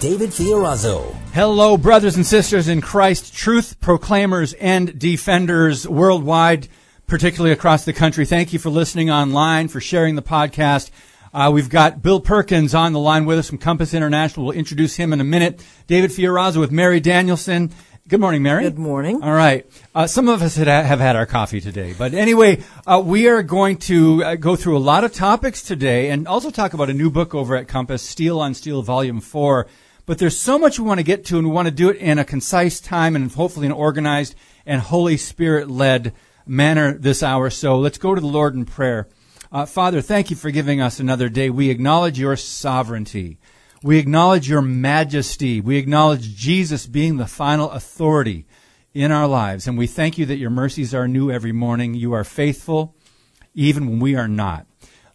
David Fiorazo. Hello, brothers and sisters in Christ, truth proclaimers and defenders worldwide, particularly across the country. Thank you for listening online, for sharing the podcast. Uh, we've got Bill Perkins on the line with us from Compass International. We'll introduce him in a minute. David Fiorazo with Mary Danielson. Good morning, Mary. Good morning. All right. Uh, some of us had, have had our coffee today, but anyway, uh, we are going to uh, go through a lot of topics today and also talk about a new book over at Compass, Steel on Steel, Volume Four. But there's so much we want to get to, and we want to do it in a concise time and hopefully an organized and Holy Spirit led manner this hour. So let's go to the Lord in prayer. Uh, Father, thank you for giving us another day. We acknowledge your sovereignty. We acknowledge your majesty. We acknowledge Jesus being the final authority in our lives. And we thank you that your mercies are new every morning. You are faithful even when we are not.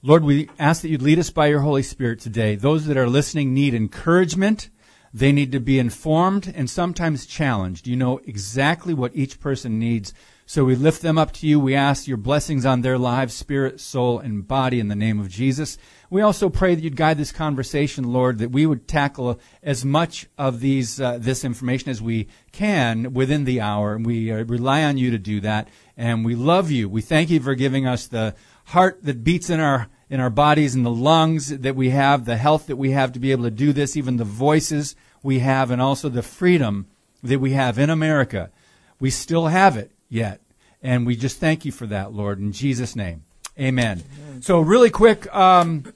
Lord, we ask that you lead us by your Holy Spirit today. Those that are listening need encouragement. They need to be informed and sometimes challenged. You know exactly what each person needs so we lift them up to you. We ask your blessings on their lives, spirit, soul, and body in the name of Jesus. We also pray that you'd guide this conversation, Lord, that we would tackle as much of these uh, this information as we can within the hour. And we uh, rely on you to do that. And we love you. We thank you for giving us the heart that beats in our in our bodies and the lungs that we have, the health that we have to be able to do this, even the voices we have, and also the freedom that we have in America. We still have it yet. And we just thank you for that, Lord, in Jesus' name. Amen. Amen. So, really quick, um,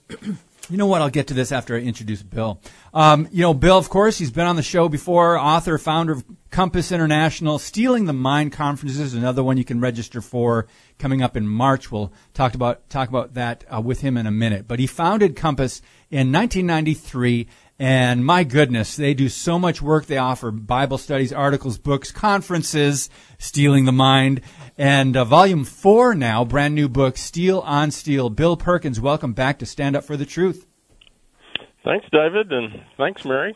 you know what? I'll get to this after I introduce Bill. Um, you know, Bill, of course, he's been on the show before, author, founder of Compass International. Steeling the Mind Conferences is another one you can register for coming up in March. We'll talk about, talk about that uh, with him in a minute. But he founded Compass in 1993 and my goodness, they do so much work. They offer Bible studies, articles, books, conferences, Steeling the Mind. And uh, volume four now, brand new book, Steel on Steel. Bill Perkins, welcome back to Stand Up for the Truth. Thanks, David, and thanks, Mary.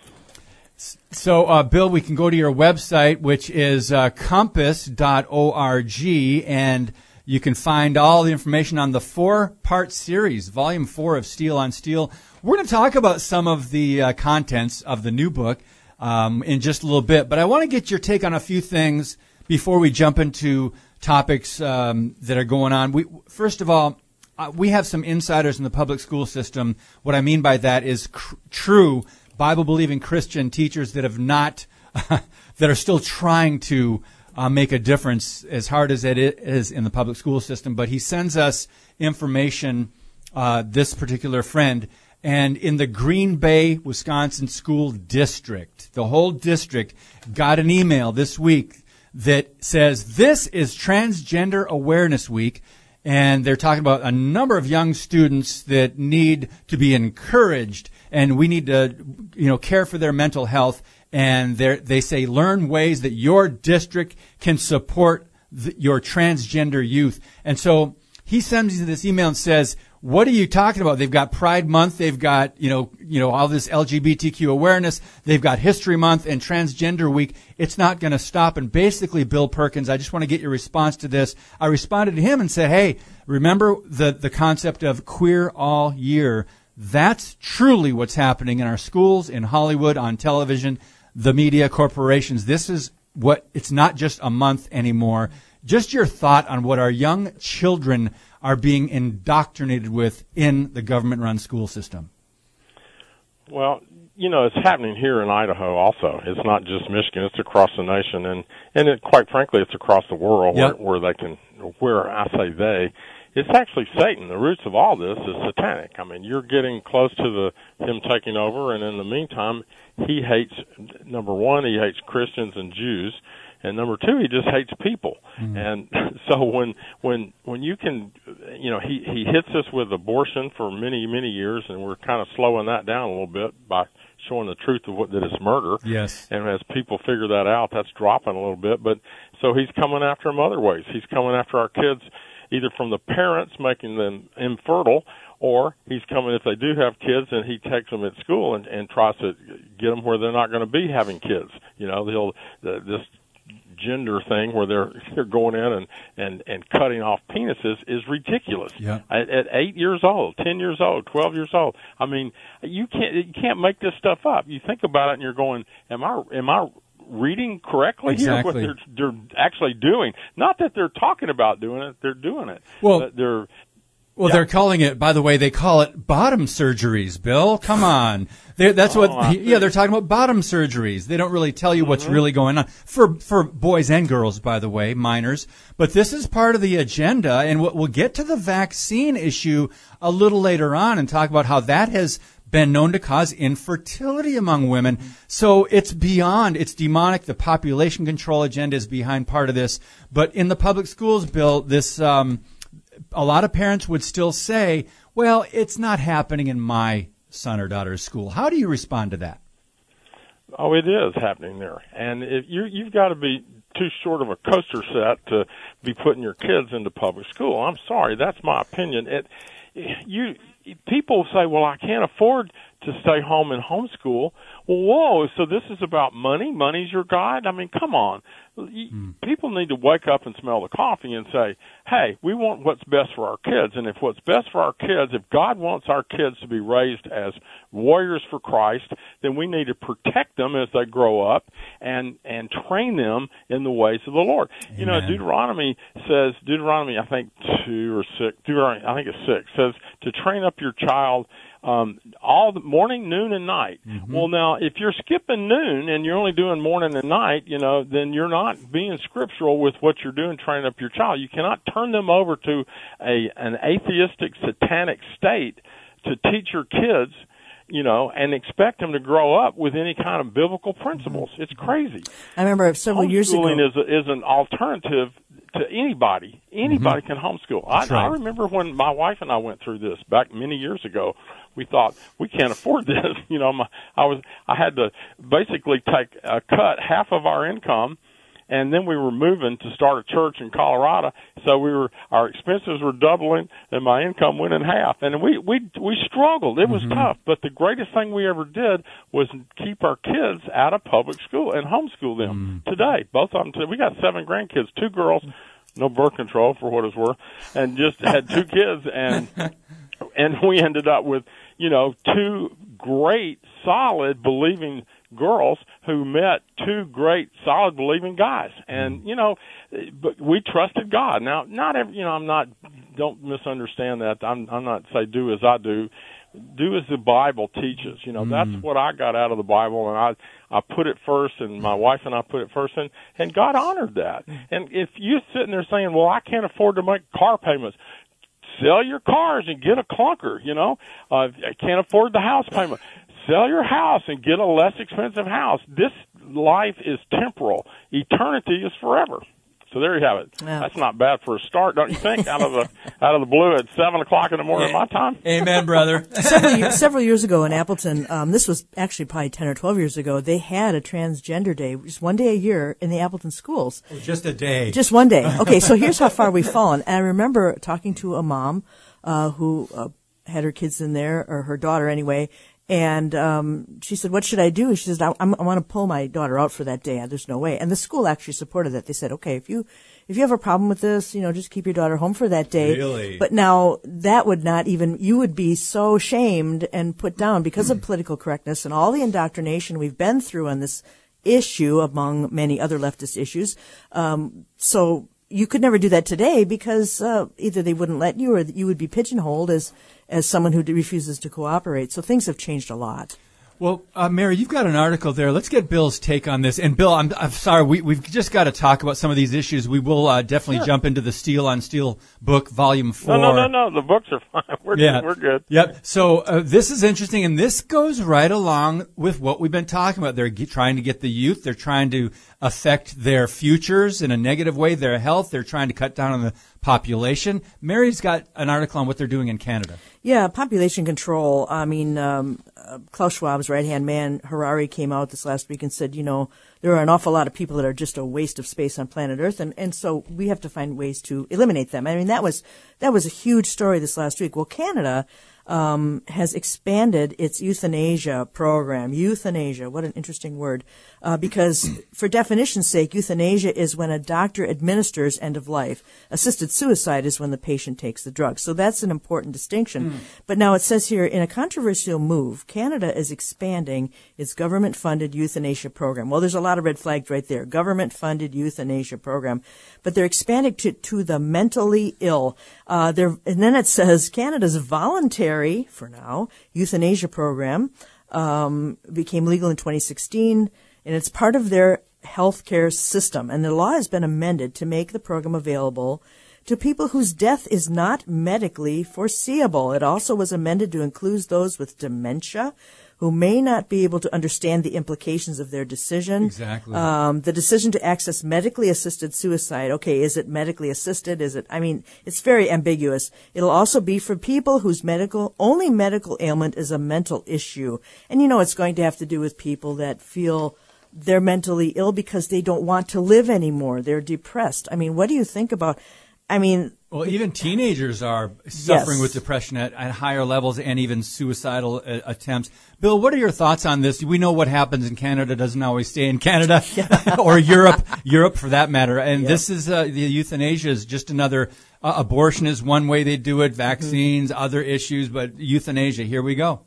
So, uh, Bill, we can go to your website, which is uh, compass.org, and you can find all the information on the four part series, volume four of Steel on Steel. We're going to talk about some of the uh, contents of the new book um, in just a little bit, but I want to get your take on a few things before we jump into topics um, that are going on. We, first of all, uh, we have some insiders in the public school system. What I mean by that is cr- true Bible believing Christian teachers that have not, that are still trying to uh, make a difference as hard as it is in the public school system. But he sends us information, uh, this particular friend, and in the Green Bay, Wisconsin school district, the whole district got an email this week that says this is Transgender Awareness Week. And they're talking about a number of young students that need to be encouraged and we need to, you know, care for their mental health. And they say learn ways that your district can support your transgender youth. And so he sends me this email and says, what are you talking about? They've got Pride Month. They've got, you know, you know, all this LGBTQ awareness. They've got History Month and Transgender Week. It's not going to stop. And basically, Bill Perkins, I just want to get your response to this. I responded to him and said, Hey, remember the, the concept of queer all year. That's truly what's happening in our schools, in Hollywood, on television, the media corporations. This is what, it's not just a month anymore. Just your thought on what our young children are being indoctrinated with in the government run school system? Well, you know, it's happening here in Idaho also. It's not just Michigan, it's across the nation and and it, quite frankly it's across the world yep. where, where they can where I say they it's actually Satan. The roots of all this is satanic. I mean, you're getting close to the him taking over, and in the meantime, he hates number one, he hates Christians and Jews, and number two he just hates people mm-hmm. and so when when when you can you know he he hits us with abortion for many many years and we're kind of slowing that down a little bit by showing the truth of what that is murder. Yes. And as people figure that out, that's dropping a little bit. But so he's coming after them other ways. He's coming after our kids either from the parents making them infertile or he's coming if they do have kids and he takes them at school and, and tries to get them where they're not going to be having kids. You know, he'll the, this gender thing where they're they're going in and and and cutting off penises is ridiculous. Yeah. At, at eight years old, ten years old, twelve years old. I mean, you can't you can't make this stuff up. You think about it and you're going, am I am I reading correctly exactly. here what they're they're actually doing? Not that they're talking about doing it, they're doing it. Well, they're well, Yeah. they're calling it. By the way, they call it bottom surgeries. Bill, come on. They're, that's Oh, what. Yeah, they're talking about bottom surgeries. They don't really tell you what's Mm-hmm. really going on for for boys and girls, by the way, minors. But this is part of the agenda, and we'll, we'll get to the vaccine issue a little later on and talk about how that has been known to cause infertility among women. So it's beyond, it's demonic. The population control agenda is behind part of this. But in the public schools bill, this, um, a lot of parents would still say, well, it's not happening in my son or daughter's school. How do you respond to that? Oh, it is happening there, and if you you've got to be too short of a coaster set to be putting your kids into public school. I'm sorry, that's my opinion. It you people say, well, I can't afford to stay home and homeschool. Whoa! So this is about money? Money's your god? I mean, come on. You- hmm. People need to wake up and smell the coffee and say, "Hey, we want what's best for our kids." And if what's best for our kids, if God wants our kids to be raised as warriors for Christ, then we need to protect them as they grow up and and train them in the ways of the Lord. You know, Deuteronomy says Deuteronomy, I think two or six. Deuteronomy, I think it's six says to train up your child um, all the morning, noon, and night. Well, now if you're skipping noon and you're only doing morning and night, you know, then you're not being scriptural with what you're doing training up your child. You cannot turn them over to a an atheistic, satanic state to teach your kids. You know, and expect them to grow up with any kind of biblical principles. It's crazy I remember several years ago. homeschooling is a, is an alternative to anybody. Anybody mm-hmm. can homeschool. I, right. I remember when my wife and I went through this back many years ago. We thought we can't afford this. You know, my, I was I had to basically take a cut half of our income. And then we were moving to start a church in Colorado, so we were our expenses were doubling, and my income went in half. And we we we struggled. It was mm-hmm. tough, but the greatest thing we ever did was keep our kids out of public school and homeschool them. Mm. Today, both of them. Today, We got seven grandkids, two girls, no birth control for what it's worth, and just had two kids, and and we ended up with you know two great, solid, believing girls who met two great, solid, believing guys, and mm. you know, but we trusted God. Now, not every, you know, I'm not. Don't misunderstand that. I'm I'm not say do as I do. Do as the Bible teaches. You know, that's mm. what I got out of the Bible, and I I put it first, and my wife and I put it first, and and God honored that. Mm. And if you're sitting there saying, "Well, I can't afford to make car payments," sell your cars and get a clunker. You know, uh, I can't afford the house payment. Sell your house and get a less expensive house. This life is temporal. Eternity is forever. So there you have it. Yeah. That's not bad for a start, don't you think? out of the out of the blue at seven o'clock in the morning my time. Amen, brother. several, years, several years ago in Appleton, um, this was actually probably 10 or 12 years ago, they had a transgender day, just one day a year in the Appleton schools. Just a day. Just one day. Okay, so here's how far we've fallen. And I remember talking to a mom uh, who uh, had her kids in there, or her daughter anyway, and um, she said, "What should I do?" She says, "I, I'm, want to pull my daughter out for that day. There's no way." And the school actually supported that. They said, "Okay, if you if you have a problem with this, you know, just keep your daughter home for that day." Really? But now that would not even you would be so shamed and put down because of political correctness and all the indoctrination we've been through on this issue among many other leftist issues. Um, so you could never do that today because uh, either they wouldn't let you or you would be pigeonholed as as someone who refuses to cooperate. So things have changed a lot. Well, uh, Mary, you've got an article there. Let's get Bill's take on this. And Bill, I'm, I'm sorry, we, we've just got to talk about some of these issues. We will uh, definitely jump into the Steel on Steel book, Volume Four. No, no, no, no. The books are fine. We're Yeah, we're good. Yep. So uh, this is interesting, and this goes right along with what we've been talking about. They're ge- trying to get the youth. They're trying to affect their futures in a negative way, their health. They're trying to cut down on the population. Mary's got an article on what they're doing in Canada. Yeah, population control. I mean, um, uh, Klaus Schwab's right hand man, Harari, came out this last week and said, you know, there are an awful lot of people that are just a waste of space on planet Earth, and, and so we have to find ways to eliminate them. I mean, that was that was a huge story this last week. Well, Canada um, has expanded its euthanasia program. Euthanasia, what an interesting word. Uh, because, for definition's sake, euthanasia is when a doctor administers end of life. Assisted suicide is when the patient takes the drug. So that's an important distinction. Mm. But now it says here, in a controversial move, Canada is expanding its government funded euthanasia program. Well, there's a lot of red flags right there. Government funded euthanasia program. But they're expanding to, to the mentally ill. Uh, and then it says Canada's voluntary, for now, euthanasia program um, became legal in 2016 and it's part of their healthcare system. And the law has been amended to make the program available to people whose death is not medically foreseeable. It also was amended to include those with dementia who may not be able to understand the implications of their decision. Exactly. Um, the decision to access medically assisted suicide. Okay, is it medically assisted? Is it? I mean, it's very ambiguous. It'll also be for people whose medical only medical ailment is a mental issue, and you know, it's going to have to do with people that feel they're mentally ill because they don't want to live anymore. They're depressed. I mean, what do you think about? I mean, well, even teenagers are suffering yes. with depression at, at, higher levels and even suicidal uh, attempts. Bill, what are your thoughts on this? We know what happens in Canada doesn't always stay in Canada or Europe, Europe for that matter. And yep. this is uh, the euthanasia is just another. Uh, abortion is one way they do it. Vaccines, mm-hmm. other issues, but euthanasia. Here we go.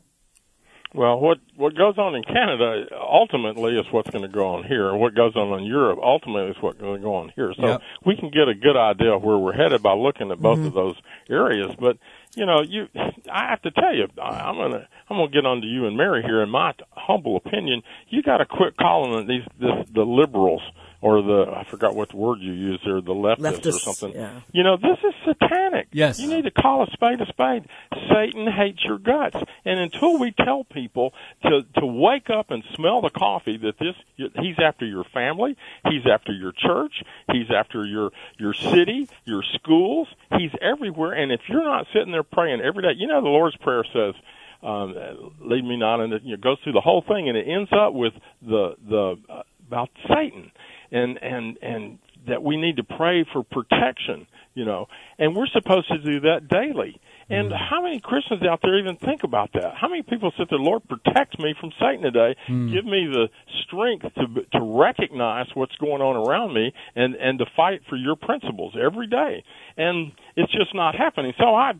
Well, what what goes on in Canada ultimately is what's going to go on here, and what goes on in Europe ultimately is what's going to go on here. So yep. we can get a good idea of where we're headed by looking at both mm-hmm. of those areas. But you know, you I have to tell you, I'm gonna I'm gonna get on to you and Mary here. In my humble opinion, you got to quit calling these this, the liberals or the I forgot what word you use there, the leftists, leftists or something. Yeah. You know, this is satanic. Yes. You need to call a spade a spade. Satan hates your guts. And until we tell people to to wake up and smell the coffee that this he's after your family, he's after your church, he's after your your city, your schools, he's everywhere and if you're not sitting there praying every day, you know the Lord's prayer says um, lead me not, and it you know, goes through the whole thing, and it ends up with the the uh, about Satan and and and that we need to pray for protection, you know, and we're supposed to do that daily. And mm. how many Christians out there even think about that? How many people sit there, Lord, protect me from Satan today. Mm. Give me the strength to to recognize what's going on around me and and to fight for your principles every day. And it's just not happening. So I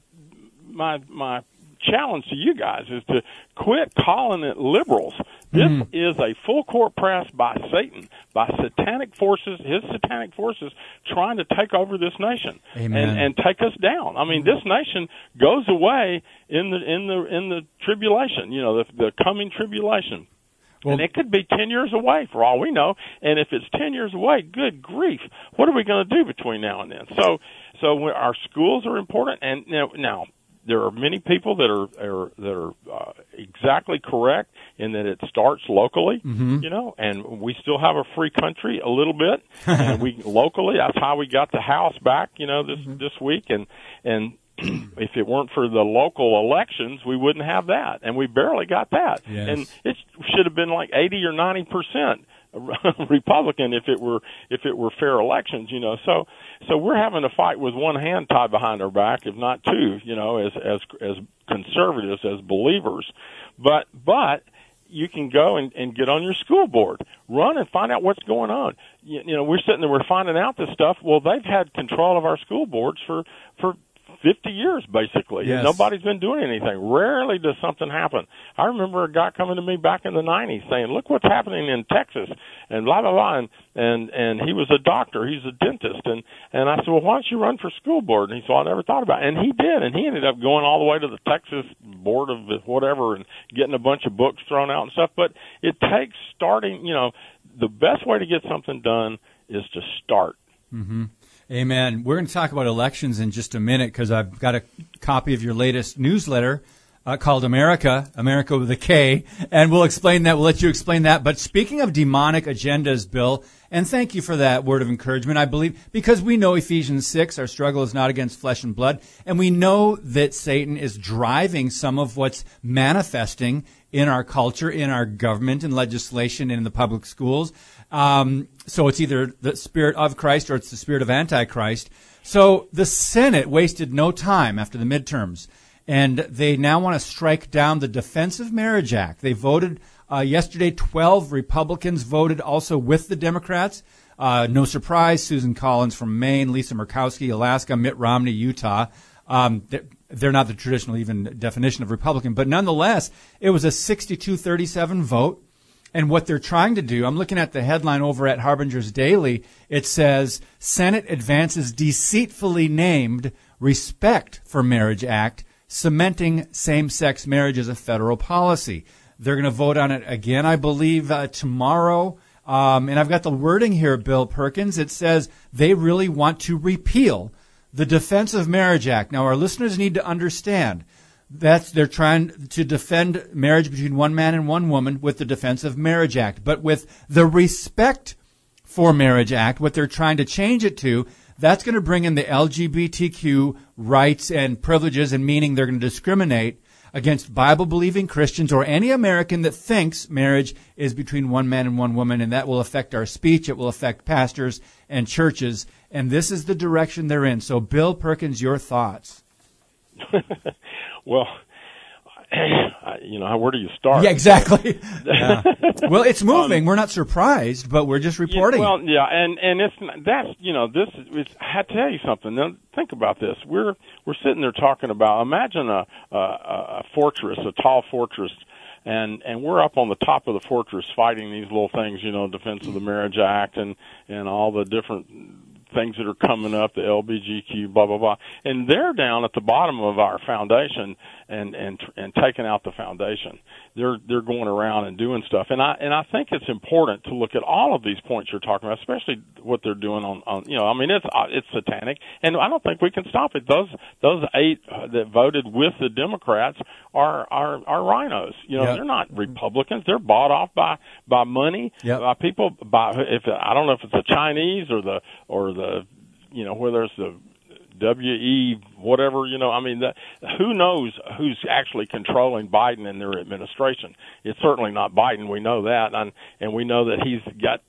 my my challenge to you guys is to quit calling it liberals. This mm. is a full court press by Satan, by satanic forces, his satanic forces trying to take over this nation and, and take us down. I mean, this nation goes away in the in the in the tribulation, you know, the, the coming tribulation. Well, and it could be 10 years away for all we know. And if it's 10 years away, good grief, what are we going to do between now and then? So, so our schools are important. And now, now there are many people that are, are that are uh, exactly correct in that it starts locally, mm-hmm. you know, and we still have a free country a little bit, and we locally that's how we got the House back, you know, this mm-hmm. this week, and and if it weren't for the local elections, we wouldn't have that, and we barely got that, yes. and it should have been like eighty or ninety percent Republican if it were if it were fair elections, you know. So so we're having to fight with one hand tied behind our back, if not two, you know, as as as conservatives, as believers. But but you can go and, and get on your school board, run and find out what's going on. You, you know, we're sitting there, we're finding out this stuff. Well, they've had control of our school boards for for 50 years basically. Yes. Nobody's been doing anything. Rarely does something happen. I remember a guy coming to me back in the 90s saying, "Look what's happening in Texas," and blah blah blah. And and, and he was a doctor. He's a dentist. And and I said, "Well, why don't you run for school board?" And he said, well, "I never thought about." it. And he did. And he ended up going all the way to the Texas board of whatever and getting a bunch of books thrown out and stuff. But it takes starting. You know, the best way to get something done is to start. Mm-hmm. Amen. We're going to talk about elections in just a minute because I've got a copy of your latest newsletter uh, called America, America with a K, and we'll explain that. We'll let you explain that. But speaking of demonic agendas, Bill, and thank you for that word of encouragement. I believe because we know Ephesians 6, our struggle is not against flesh and blood, and we know that Satan is driving some of what's manifesting in our culture, in our government in legislation, in the public schools. Um, so it's either the spirit of Christ or it's the spirit of Antichrist. So the Senate wasted no time after the midterms, and they now want to strike down the Defense of Marriage Act. They voted uh, yesterday. Twelve Republicans voted also with the Democrats. Uh, no surprise, Susan Collins from Maine, Lisa Murkowski, Alaska, Mitt Romney, Utah. Um, they're not the traditional even definition of Republican, but nonetheless, it was a 62-37 vote. And what they're trying to do, I'm looking at the headline over at Harbinger's Daily. It says Senate advances deceitfully named Respect for Marriage Act, cementing same-sex marriage as a federal policy. They're going to vote on it again, I believe, uh, tomorrow. Um, and I've got the wording here, Bill Perkins. It says they really want to repeal the Defense of Marriage Act. Now, our listeners need to understand that they're trying to defend marriage between one man and one woman with the Defense of Marriage Act. But with the Respect for Marriage Act, what they're trying to change it to, that's going to bring in the LGBTQ rights and privileges and meaning they're going to discriminate against Bible believing Christians or any American that thinks marriage is between one man and one woman, and that will affect our speech. It will affect pastors and churches. And this is the direction they're in. So, Bill Perkins, your thoughts. well, you know, where do you start? Yeah, exactly. yeah. Well, it's moving. Um, we're not surprised, but we're just reporting. Yeah, well, yeah, and and it's that's you know this. Is, I had to tell you something. Now, think about this. We're we're sitting there talking about. Imagine a a, a fortress, a tall fortress and and we're up on the top of the fortress fighting these little things, you know, Defense of the Marriage Act and and all the different things that are coming up, the LBGQ, blah blah blah, and they're down at the bottom of our foundation and and and taking out the foundation. They're they're going around and doing stuff, and I and I think it's important to look at all of these points you're talking about, especially what they're doing on on you know I mean it's uh, it's satanic, and I don't think we can stop it. Those those eight that voted with the Democrats are are are RINOs. You know yep. they're not Republicans. They're bought off by by money yep. by people by if I don't know if it's the Chinese or the or the you know whether it's the WE whatever you know I mean that, who knows who's actually controlling Biden and their administration? It's certainly not Biden. We know that. And and we know that he's got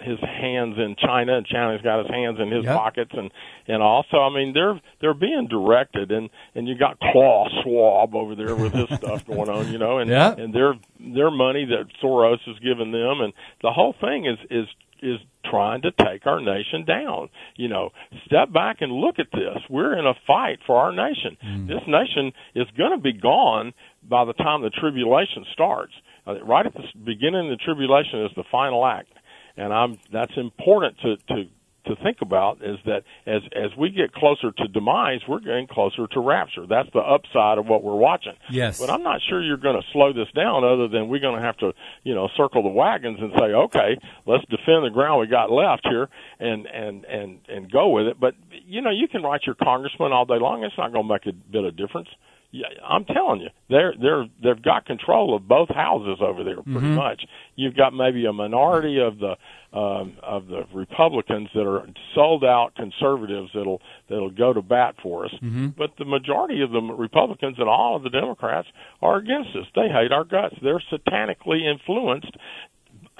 his hands in China and China's got his hands in his yep. pockets. And and also I mean they're they're being directed. And and you got Klaus Schwab over there with his stuff going on you know and yeah. and their their money that Soros is giving them. And the whole thing is is is trying to take our nation down. You know, step back and look at this. We're in a fight for our nation. Mm. This nation is going to be gone by the time the tribulation starts. Uh, right at the beginning of the tribulation is the final act, and I'm that's important to to to think about is that as as we get closer to demise, we're getting closer to rapture. That's the upside of what we're watching. Yes. But I'm not sure you're going to slow this down, other than we're going to have to, you know, circle the wagons and say, okay, let's defend the ground we got left here, and and and and go with it. But you know, you can write your congressman all day long. It's not going to make a bit of difference yeah, I'm telling you, they're they're they've got control of both houses over there pretty mm-hmm. much. You've got maybe a minority of the um, of the Republicans that are sold out conservatives that'll that'll go to bat for us, mm-hmm. but the majority of the Republicans and all of the Democrats are against us. They hate our guts. They're satanically influenced,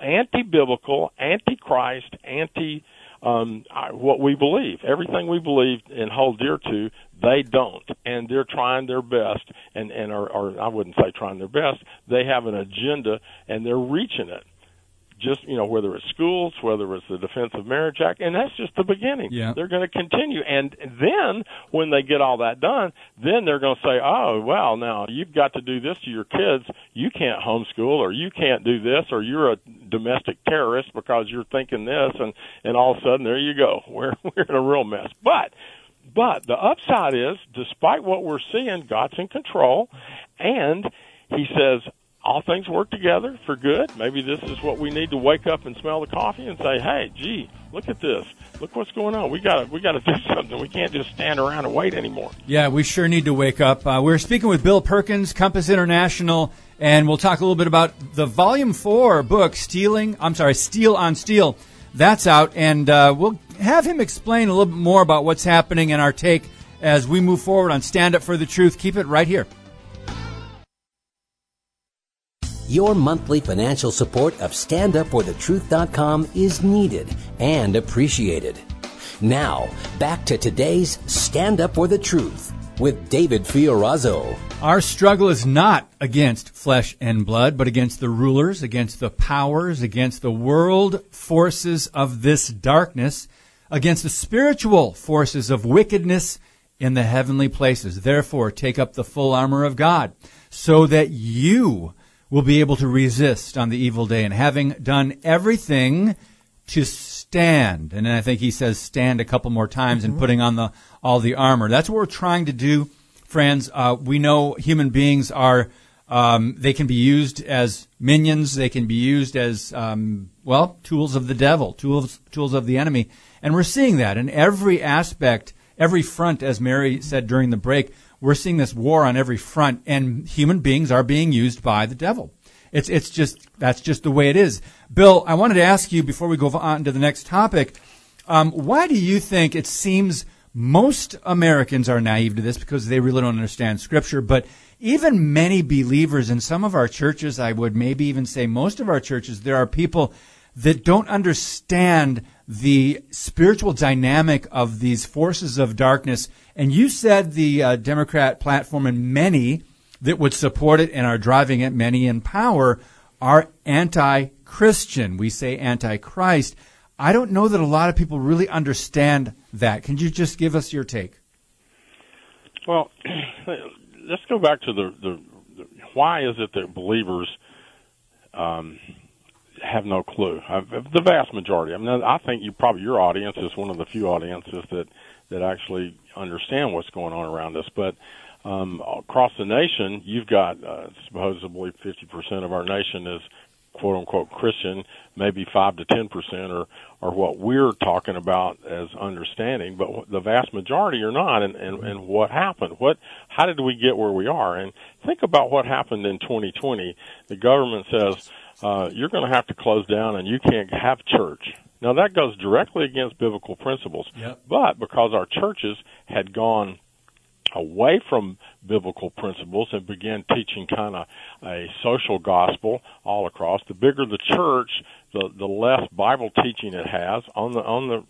anti-biblical, anti-Christ, anti um, what we believe. Everything we believe and hold dear to, they don't, and they're trying their best, and and are, or I wouldn't say trying their best. They have an agenda, and they're reaching it just you know whether it's schools, whether it's the Defense of Marriage Act, and that's just the beginning. Yeah. They're going to continue, and then when they get all that done, then they're going to say, "Oh, well, now you've got to do this to your kids. You can't homeschool, or you can't do this, or you're a domestic terrorist because you're thinking this," and and all of a sudden there you go. We're we're in a real mess. But but the upside is, despite what we're seeing, God's in control, and He says all things work together for good. Maybe this is what we need to wake up and smell the coffee and say, "Hey, gee, look at this. Look what's going on. We got to we got to do something. We can't just stand around and wait anymore." Yeah, we sure need to wake up. Uh, we're speaking with Bill Perkins, Compass International, and we'll talk a little bit about the Volume Four book, "Stealing." I'm sorry, "Steel on Steel." That's out, and uh, we'll have him explain a little bit more about what's happening and our take as we move forward on Stand Up for the Truth. Keep it right here. Your monthly financial support of StandUpForTheTruth.com is needed and appreciated. Now, back to today's Stand Up for the Truth with David Fiorazo. Our struggle is not against flesh and blood, but against the rulers, against the powers, against the world forces of this darkness, against the spiritual forces of wickedness in the heavenly places. Therefore, take up the full armor of God so that you will be able to resist on the evil day and having done everything to stand. And then I think he says stand a couple more times mm-hmm. and putting on the all the armor. That's what we're trying to do, friends. Uh, we know human beings are um, they can be used as minions. They can be used as um, well tools of the devil, tools tools of the enemy, and we're seeing that in every aspect, every front, as Mary said during the break we're seeing this war on every front, and human beings are being used by the devil. It's it's just that's just the way it is. Bill, I wanted to ask you before we go on to the next topic. Um, why do you think it seems most Americans are naive to this because they really don't understand Scripture, but even many believers in some of our churches, I would maybe even say most of our churches, there are people that don't understand the spiritual dynamic of these forces of darkness. And you said the uh, Democrat platform and many that would support it and are driving it, many in power, are anti Christian. We say anti Christ. I don't know that a lot of people really understand that. Can you just give us your take? Well, let's go back to the, the, the why is it that believers um, have no clue. I've, the vast majority. I mean, I think you probably your audience is one of the few audiences that that actually understand what's going on around us. But um, across the nation, you've got uh, supposedly 50% of our nation is quote unquote Christian, maybe five to ten percent are are what we're talking about as understanding, but the vast majority are not. And, and and what happened? What? How did we get where we are? And think about what happened in 2020. The government says uh, you're going to have to close down and you can't have church. Now that goes directly against biblical principles. Yep. But because our churches had gone away from biblical principles and began teaching kind of a social gospel all across, the bigger the church, the the less Bible teaching it has on the on the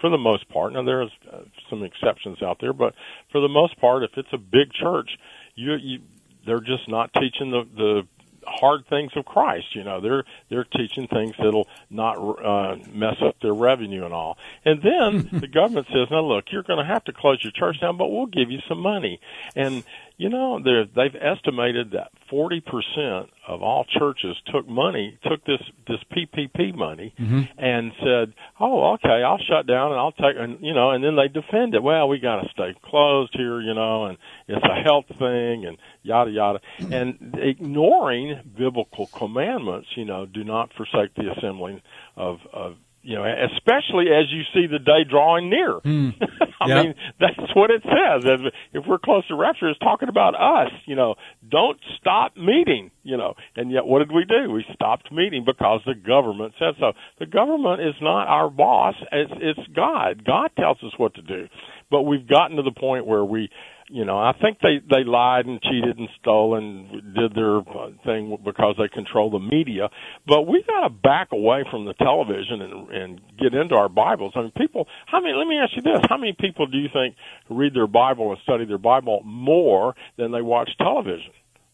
for the most part. Now there's uh, some exceptions out there, but for the most part, if it's a big church, you you they're just not teaching the the hard things of Christ. You know, they're they're teaching things that'll not uh, mess up their revenue and all. And then the government says, "Now look, you're going to have to close your church down, but we'll give you some money." And you know, they've estimated that 40% of all churches took money, took this this PPP money, mm-hmm. and said, "Oh, okay, I'll shut down and I'll take," and you know, and then they defend it. Well, we got to stay closed here, you know, and it's a health thing, and yada yada, and ignoring biblical commandments. You know, do not forsake the assembling of of you know, especially as you see the day drawing near. Mm. I yep. mean, that's what it says. If we're close to rapture, it's talking about us. You know, don't stop meeting. You know, and yet what did we do? We stopped meeting because the government said so. The government is not our boss. It's, it's God. God tells us what to do. But we've gotten to the point where we you know, I think they they lied and cheated and stole and did their uh, thing because they control the media. But we got to back away from the television and and get into our Bibles. I mean, people. How many? Let me ask you this: How many people do you think read their Bible and study their Bible more than they watch television?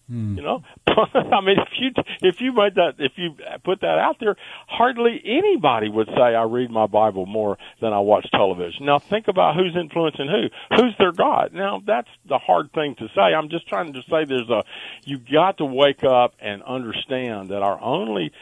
Hmm. You know, I mean, if you if you made that if you put that out there, hardly anybody would say I read my Bible more than I watch television. Now think about who's influencing who. Who's their God? Now that's the hard thing to say. I'm just trying to say there's a you got to wake up and understand that our only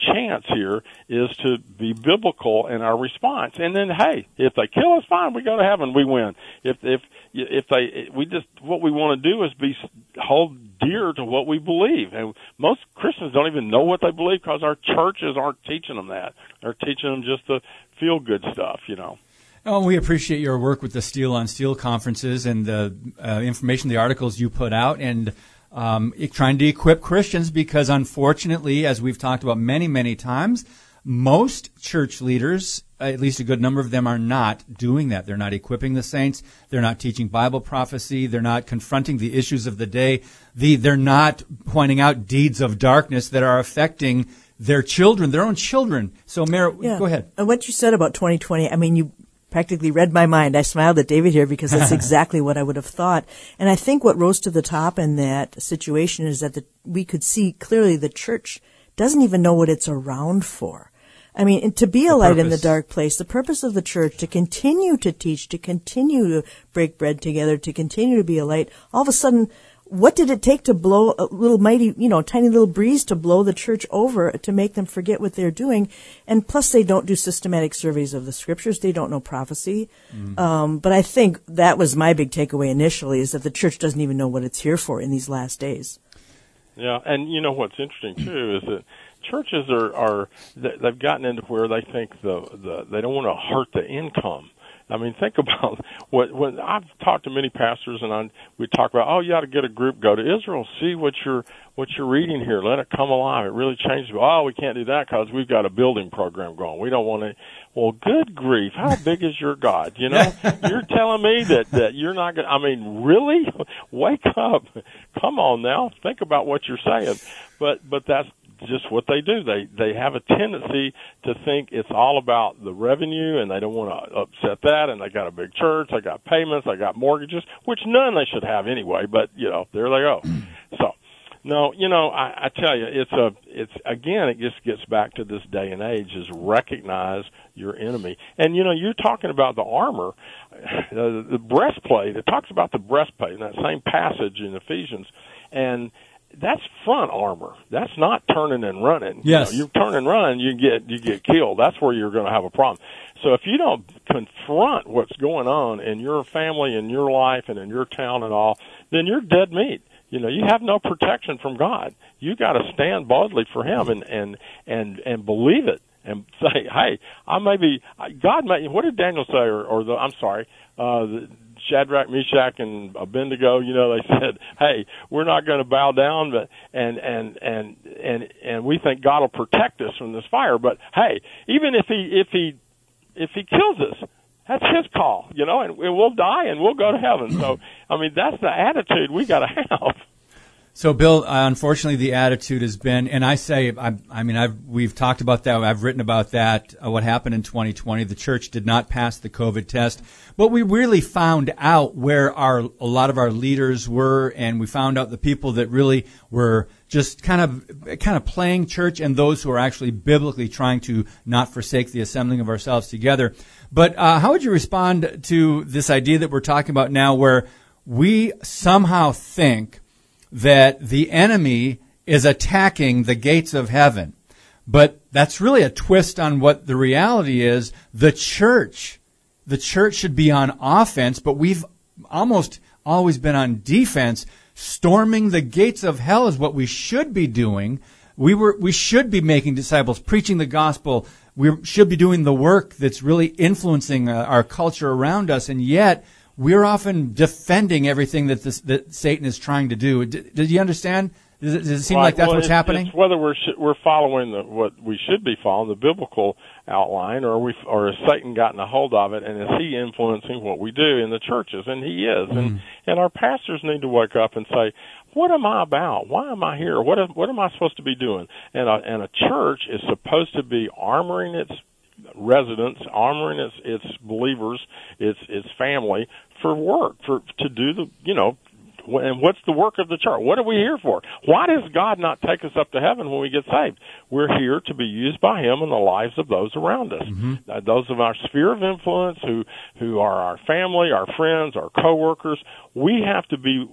chance here is to be biblical in our response. And then, hey, if they kill us, fine, we go to heaven, we win. If if if they, we just what we want to do is be hold dear to what we believe. And most Christians don't even know what they believe because our churches aren't teaching them that. They're teaching them just the feel good stuff, you know. Oh, we appreciate your work with the Steel on Steel conferences and the uh, information, the articles you put out, and um, trying to equip Christians because, unfortunately, as we've talked about many, many times, most church leaders, at least a good number of them, are not doing that. They're not equipping the saints. They're not teaching Bible prophecy. They're not confronting the issues of the day. The, they're not pointing out deeds of darkness that are affecting their children, their own children. So, Mary, yeah. go ahead. And what you said about 2020, I mean, you practically read my mind. I smiled at David here because that's exactly what I would have thought. And I think what rose to the top in that situation is that the, we could see clearly the church doesn't even know what it's around for. I mean, to be a the light purpose. in the dark place, the purpose of the church to continue to teach, to continue to break bread together, to continue to be a light, all of a sudden what did it take to blow a little mighty, you know, tiny little breeze to blow the church over to make them forget what they're doing? And plus, they don't do systematic surveys of the scriptures. They don't know prophecy. Mm-hmm. Um, but I think that was my big takeaway initially is that the church doesn't even know what it's here for in these last days. Yeah, and you know what's interesting too is that churches are are they've gotten into where they think the the they don't want to hurt the income I mean, think about what when I've talked to many pastors, and I, we talk about, oh, you ought to get a group, go to Israel, see what you're what you're reading here, let it come alive. It really changes. Oh, we can't do that because we've got a building program going. We don't want to. Well, good grief, how big is your God? You know, you're telling me that that you're not going. to I mean, really? Wake up! Come on now, think about what you're saying. But but that's just what they do. They they have a tendency to think it's all about the revenue, and they don't want to upset that. And they got a big church, they got payments, they got mortgages, which none they should have anyway. But you know, there they go. So, no, you know, I, I tell you, it's a it's again, it just gets back to this day and age is recognize your enemy. And you know, you're talking about the armor, the, the breastplate. It talks about the breastplate in that same passage in Ephesians, and that's front armor. That's not turning and running. Yes. You, know, you turn and run, you get you get killed. That's where you're going to have a problem. So if you don't confront what's going on in your family, in your life, and in your town and all, then you're dead meat. You know, you have no protection from God. You got to stand boldly for Him and and and and believe it and say, "Hey, I may be God may." What did Daniel say? Or, or the I'm sorry, uh, the, Shadrach, Meshach, and Abednego, you know, they said, "Hey, we're not going to bow down, but and and and and and we think God will protect us from this fire. But hey, even if he if he if he kills us, that's his call, you know, and we'll die and we'll go to heaven. So, I mean, that's the attitude we got to have. So, Bill, unfortunately, the attitude has been, and I say, I, I mean, I've, we've talked about that. I've written about that. Uh, what happened in 2020? The church did not pass the COVID test, but we really found out where our a lot of our leaders were, and we found out the people that really were just kind of kind of playing church, and those who are actually biblically trying to not forsake the assembling of ourselves together. But uh, how would you respond to this idea that we're talking about now, where we somehow think that the enemy is attacking the gates of heaven. But that's really a twist on what the reality is. The church, the church should be on offense, but we've almost always been on defense. Storming the gates of hell is what we should be doing. We were, we should be making disciples, preaching the gospel. We should be doing the work that's really influencing uh, our culture around us. And yet we're often defending everything that, this, that Satan is trying to do. Did, did you understand? Does it, does it seem right. like that's well, what's it's, happening? It's whether we're sh- we're following the, what we should be following, the biblical outline, or we or has Satan gotten a hold of it, and is he influencing what we do in the churches? And he is, mm. and and our pastors need to wake up and say, what am I about? Why am I here? What am, what am I supposed to be doing? And a, and a church is supposed to be armoring its residents, armoring its its believers, its its family for work, for to do the you know. And what's the work of the church? What are we here for? Why does God not take us up to heaven when we get saved? We're here to be used by Him in the lives of those around us, mm-hmm. uh, those of our sphere of influence, who who are our family, our friends, our coworkers. We have to be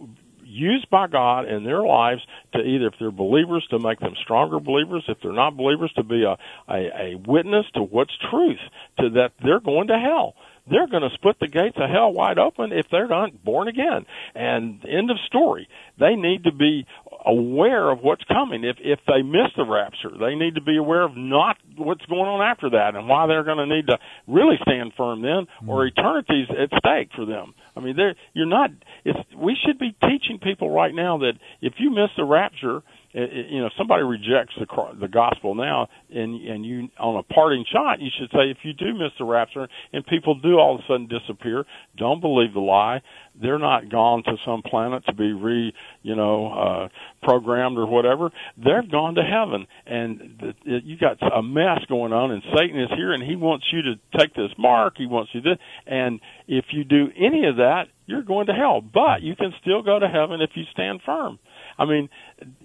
used by God in their lives to either, if they're believers, to make them stronger believers. If they're not believers, to be a a, a witness to what's truth, to that they're going to hell they're going to split the gates of hell wide open if they're not born again. And end of story. They need to be aware of what's coming. If if they miss the rapture, they need to be aware of not what's going on after that and why they're going to need to really stand firm then, or mm. eternity's at stake for them. I mean, they're, you're not. It's we should be teaching people right now that if you miss the rapture you know, somebody rejects the the gospel now, and and you on a parting shot, you should say, if you do miss the rapture, and people do all of a sudden disappear, don't believe the lie. They're not gone to some planet to be re, you know, uh, programmed or whatever. They've gone to heaven, and the, you got a mess going on, and Satan is here, and he wants you to take this mark. He wants you to, and if you do any of that, you're going to hell. But you can still go to heaven if you stand firm. I mean,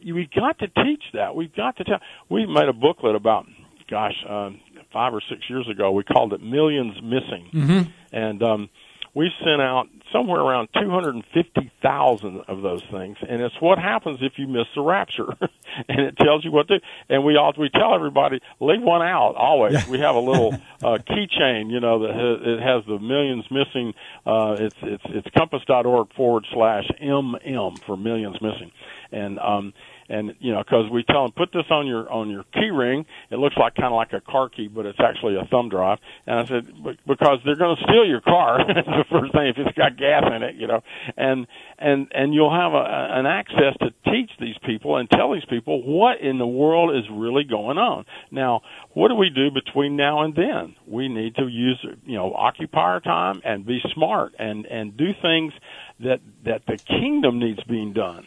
we've got to teach that. We've got to tell. We made a booklet about, gosh, um, five or six years ago. We called it Millions Missing, mm-hmm. and um, we sent out somewhere around 250,000 of those things, and it's what happens if you miss the rapture, and it tells you what to. And we all we tell everybody leave one out always. We have a little uh, keychain, you know, that has, it has the millions missing. Uh, it's it's it's compass.org forward slash mm for millions missing, and um, and you know because we tell them put this on your on your key ring. It looks like kind of like a car key but it's actually a thumb drive. And i said because they're going to steal your car. The first thing if it's got gas in it you know. And and and you'll have a, an access to teach these people and tell these people what in the world is really going on. Now what do we do between now and then? We need to use you know occupy our time and be smart and and do things that that the kingdom needs being done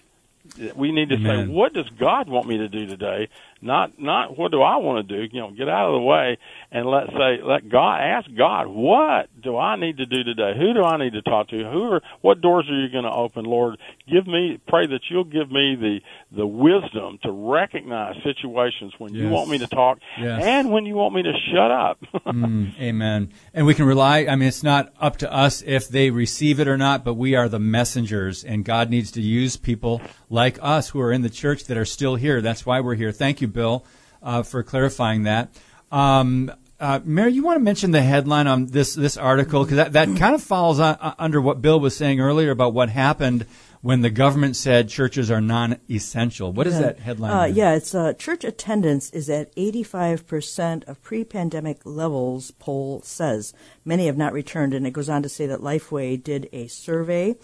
we need to Amen. say, what does God want me to do today? Not not what do I want to do? You know, get out of the way and let's say let God ask God, what do I need to do today? Who do I need to talk to? Who are what doors are you going to open, Lord? Give me pray that you'll give me the the wisdom to recognize situations when yes. you want me to talk yes. and when you want me to shut up. mm, amen. And we can rely I mean it's not up to us if they receive it or not, but we are the messengers and God needs to use people like us who are in the church that are still here. That's why we're here. Thank you Bill, uh, for clarifying that. Um, uh, Mary, you want to mention the headline on this this article because that, that kind of falls on, uh, under what Bill was saying earlier about what happened when the government said churches are non-essential. What is yeah. that headline? Uh, yeah, it's uh, church attendance is at 85% of pre-pandemic levels. Poll says many have not returned, and it goes on to say that Lifeway did a survey.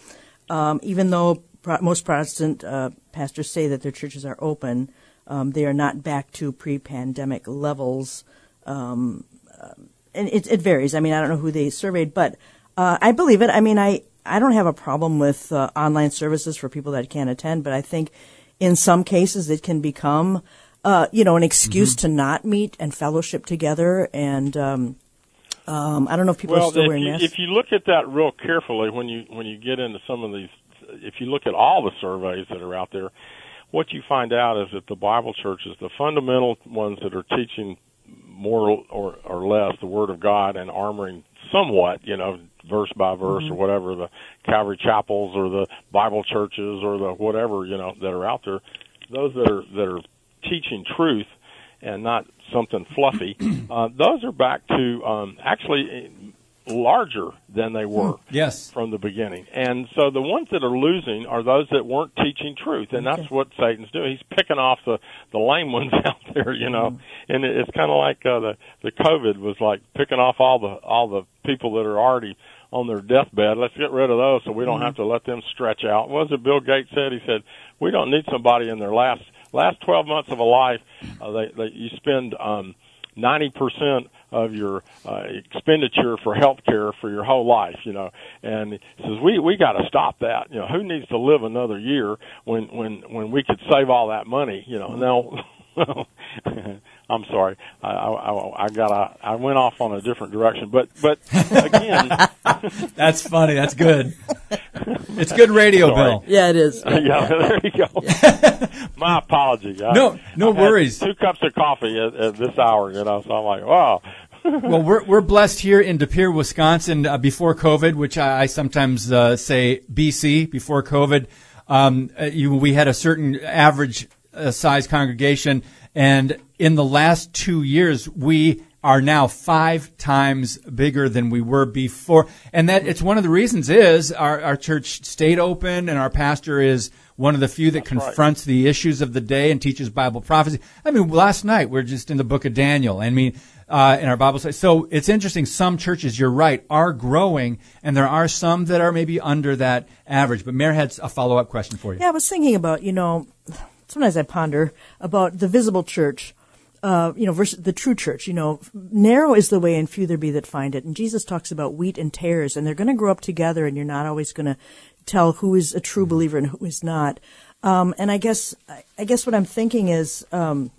Um, even though pro- most Protestant uh, pastors say that their churches are open, um, they are not back to pre-pandemic levels, um, uh, and it, it, varies. I mean, I don't know who they surveyed, but uh, I believe it. I mean, I I don't have a problem with uh, online services for people that can't attend, but I think in some cases it can become, uh, you know, an excuse mm-hmm. to not meet and fellowship together. And um, um, I don't know if people well, are still wearing you, masks. If you look at that real carefully, when you when you get into some of these, if you look at all the surveys that are out there what you find out is that the Bible churches, the fundamental ones that are teaching more or, or less the Word of God and armoring somewhat, you know, verse by verse mm-hmm. or whatever, the Calvary chapels or the Bible churches or the whatever, you know, that are out there, those that are that are teaching truth and not something fluffy, uh, those are back to um, actually larger than they were hmm. yes. from the beginning. And so the ones that are losing are those that weren't teaching truth, and that's what Satan's doing. He's picking off the the lame ones out there, you know. mm And it's kind of like uh, the the COVID was like picking off all the all the people that are already on their deathbed. Let's get rid of those so we don't mm have to let them stretch out. What was it Bill Gates said? He said we don't need somebody in their last last 12 months of a life. Uh, they, they you spend um 90% of your uh, expenditure for health care for your whole life, you know. And he says we we got to stop that. You know, who needs to live another year when when when we could save all that money, you know. Now I'm sorry. I, I, I got a, I went off on a different direction, but but again, that's funny. That's good. It's good radio, sorry. Bill. Yeah, it is. yeah, there you go. My apology. no, no I worries. Two cups of coffee at, at this hour, you know. So I'm like, wow. well, we're we're blessed here in De Pere, Wisconsin. Uh, before COVID, which I, I sometimes uh, say BC before COVID, Um, uh, you, we had a certain average uh, size congregation, and in the last two years, we are now five times bigger than we were before. And that it's one of the reasons is our, our church stayed open and our pastor is one of the few that That's confronts right. the issues of the day and teaches Bible prophecy. I mean, last night we're just in the book of Daniel. I mean, uh, in our Bible study. So it's interesting. Some churches, you're right, are growing, and there are some that are maybe under that average. But Mary had a follow up question for you. Yeah, I was thinking about, you know, sometimes I ponder about the visible church, uh, you know, versus the true church. You know, narrow is the way and few there be that find it. And Jesus talks about wheat and tares, and they're going to grow up together, and you're not always going to tell who is a true believer and who is not. Um, and I guess, I guess what I'm thinking is, um,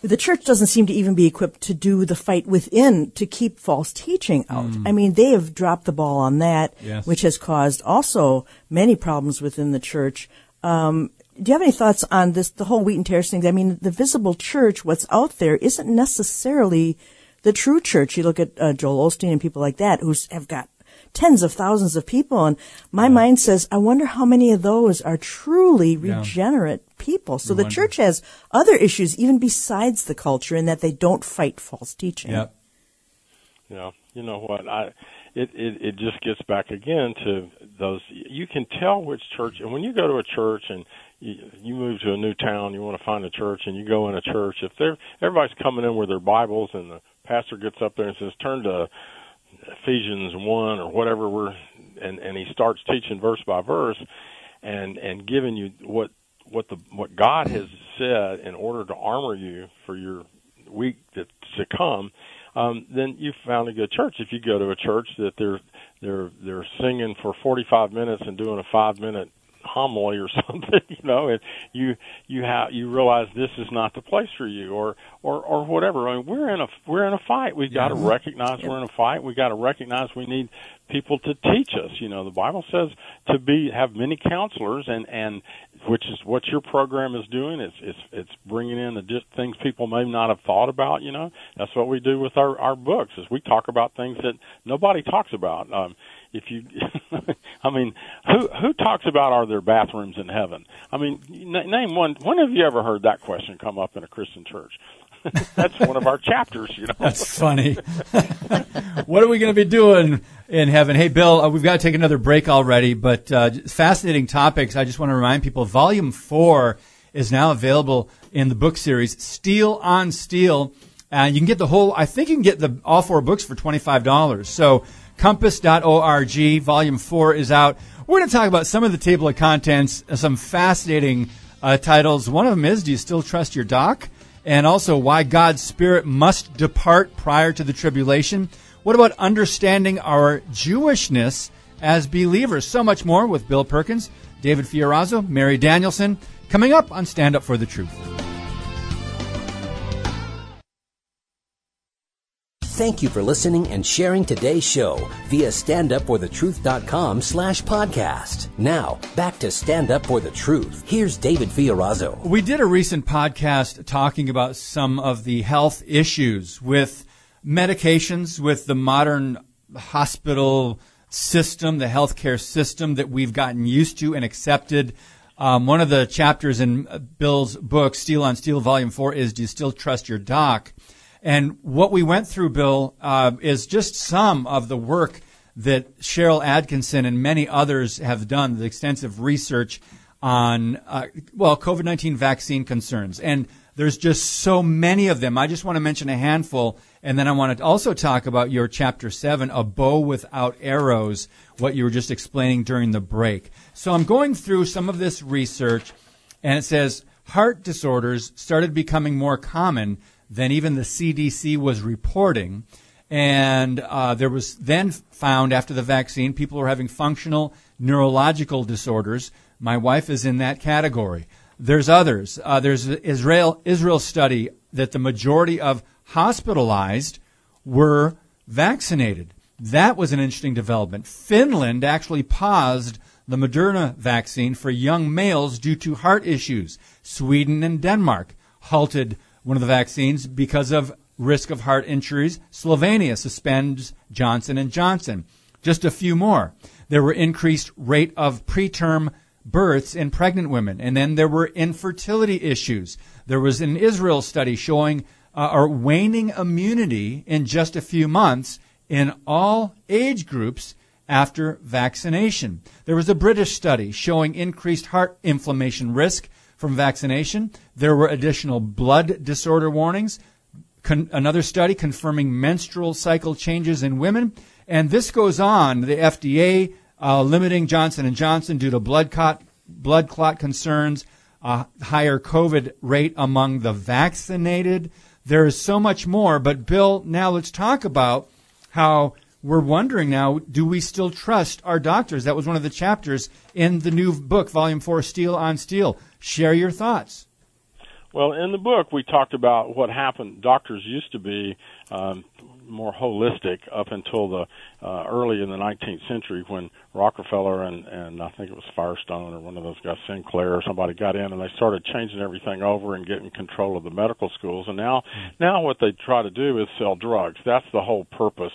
the church doesn't seem to even be equipped to do the fight within to keep false teaching out. I mean, they have dropped the ball on that, Yes. which has caused also many problems within the church. Um, do you have any thoughts on this, the whole wheat and tares thing? I mean, the visible church, what's out there, isn't necessarily the true church. You look at uh, Joel Osteen and people like that who have got tens of thousands of people, and my mind says, I wonder how many of those are truly Yeah. regenerate people. So You the wonder. church has other issues even besides the culture in that they don't fight false teaching. Yep. Yeah, you know what? I it, it it just gets back again to those. You can tell which church, and when you go to a church and you, you move to a new town, you want to find a church, and you go in a church. If they're everybody's coming in with their Bibles, and the pastor gets up there and says, "Turn to Ephesians one or whatever we're," and and he starts teaching verse by verse, and and giving you what what the what God has said in order to armor you for your week that's to come um, then you've found a good church. If you go to a church that they're they're they're singing for 45 minutes and doing a five minute homily or something, you know, and you you have you realize this is not the place for you, or or or whatever. I mean, we're in a we're in a fight. We've got to recognize we're in a fight. We've got to recognize we need people to teach us. You know, the Bible says to be have many counselors, and and which is what your program is doing. It's it's it's bringing in the just things people may not have thought about. You know, that's what we do with our our books. Is we talk about things that nobody talks about. Um, if you, I mean, who who talks about are there bathrooms in heaven? I mean, n- name one. When have you ever heard that question come up in a Christian church? That's one of our chapters, you know. That's funny. what are we going to be doing in heaven? Hey, Bill, uh, we've got to take another break already, but uh, fascinating topics. I just want to remind people Volume 4 is now available in the book series, Steel on Steel. Uh, you can get the whole, I think you can get the all four books for $25. So compass.org, Volume 4 is out. We're going to talk about some of the table of contents, uh, some fascinating uh, titles. One of them is Do You Still Trust Your Doc? and also why God's Spirit must depart prior to the tribulation. What about understanding our Jewishness as believers? So much more with Bill Perkins, David Fiorazo, Mary Danielsen, coming up on Stand Up for the Truth. Thank you for listening and sharing today's show via standupforthetruth.com slash podcast. Now, back to Stand Up For The Truth. Here's David Fiorazo. We did a recent podcast talking about some of the health issues with medications, with the modern hospital system, the healthcare system that we've gotten used to and accepted. Um, one of the chapters in Bill's book, Steel on Steel, Volume 4, is Do You Still Trust Your Doc? And what we went through, Bill, uh, is just some of the work that Sharyl Attkisson and many others have done, the extensive research on, uh, well, COVID 19 vaccine concerns. And there's just so many of them. I just want to mention a handful. And then I want to also talk about your chapter seven, A Bow Without Arrows, what you were just explaining during the break. So I'm going through some of this research, and it says heart disorders started becoming more common than even the CDC was reporting. And uh, there was then found after the vaccine, people were having functional neurological disorders. My wife is in that category. There's others. Uh, there's an Israel Israel study that the majority of hospitalized were vaccinated. That was an interesting development. Finland actually paused the Moderna vaccine for young males due to heart issues. Sweden and Denmark halted one of the vaccines because of risk of heart injuries. Slovenia suspends Johnson and Johnson. Just a few more. There were increased rate of preterm births in pregnant women. And then there were infertility issues. There was an Israel study showing uh, or waning immunity in just a few months in all age groups after vaccination. There was a British study showing increased heart inflammation risk from vaccination. There were additional blood disorder warnings. Con- another study confirming menstrual cycle changes in women. And this goes on. The FDA uh, limiting Johnson and Johnson due to blood clot, blood clot concerns, a higher COVID rate among the vaccinated. There is so much more. But Bill, now let's talk about how we're wondering now, do we still trust our doctors? That was one of the chapters in the new book, Volume 4, Steel on Steel. Share your thoughts. Well, in the book, we talked about what happened. Doctors used to be um, more holistic up until the uh, early in the 19th century when Rockefeller and and I think it was Firestone or one of those guys Sinclair or somebody got in and they started changing everything over and getting control of the medical schools and now mm. now what they try to do is sell drugs. That's the whole purpose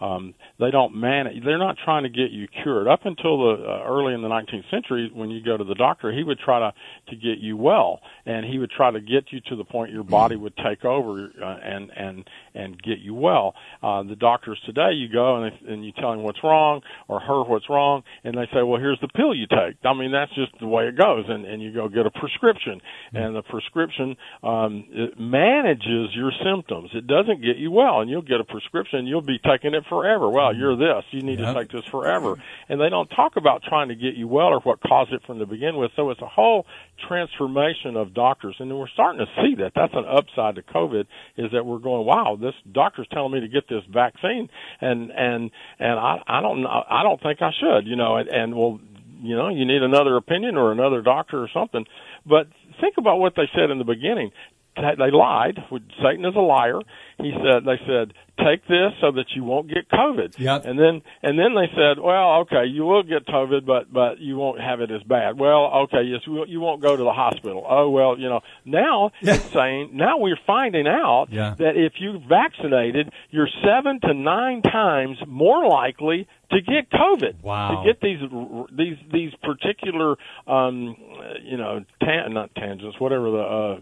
um, they don't manage. They're not trying to get you cured. Up until the uh, early in the 19th century, when you go to the doctor, he would try to to get you well, and he would try to get you to the point your body would take over uh, and and and get you well. Uh, the doctors today, you go and and you tell him what's wrong or her what's wrong, and they say, well, here's the pill you take. I mean, that's just the way it goes, and and you go get a prescription, and the prescription um, it manages your symptoms. It doesn't get you well, and you'll get a prescription, you'll be taking it forever. Well, mm-hmm. you're this. You need yep. to take this forever. And they don't talk about trying to get you well or what caused it from the begin with. So it's a whole transformation of doctors. And we're starting to see that. That's an upside to COVID is that we're going, wow, this doctor's telling me to get this vaccine. And, and, and I, I don't I don't think I should, you know, and, and well, you know, you need another opinion or another doctor or something. But think about what they said in the beginning they lied. Satan is a liar. He said they said take this so that you won't get COVID. Yep. And then and then they said, well, okay, you will get COVID, but but you won't have it as bad. Well, okay, yes, you won't go to the hospital. Oh well, you know. Now it's saying now we're finding out yeah. that if you vaccinated, you're seven to nine times more likely to get COVID. Wow. To get these these these particular um you know tan- not tangents, whatever the uh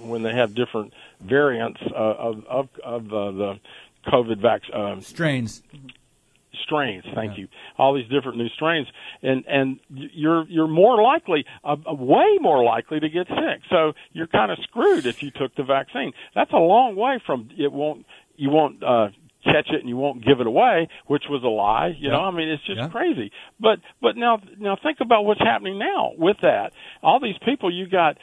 when they have different variants uh, of of, of uh, the COVID vaccine uh, strains. Strains, thank yeah. you. All these different new strains, and and you're you're more likely, uh, way more likely to get sick. So you're kind of screwed if you took the vaccine. That's a long way from it won't you won't uh, catch it and you won't give it away, which was a lie. You know, I mean, it's just yeah. crazy. But but now now think about what's happening now with that. All these people, you got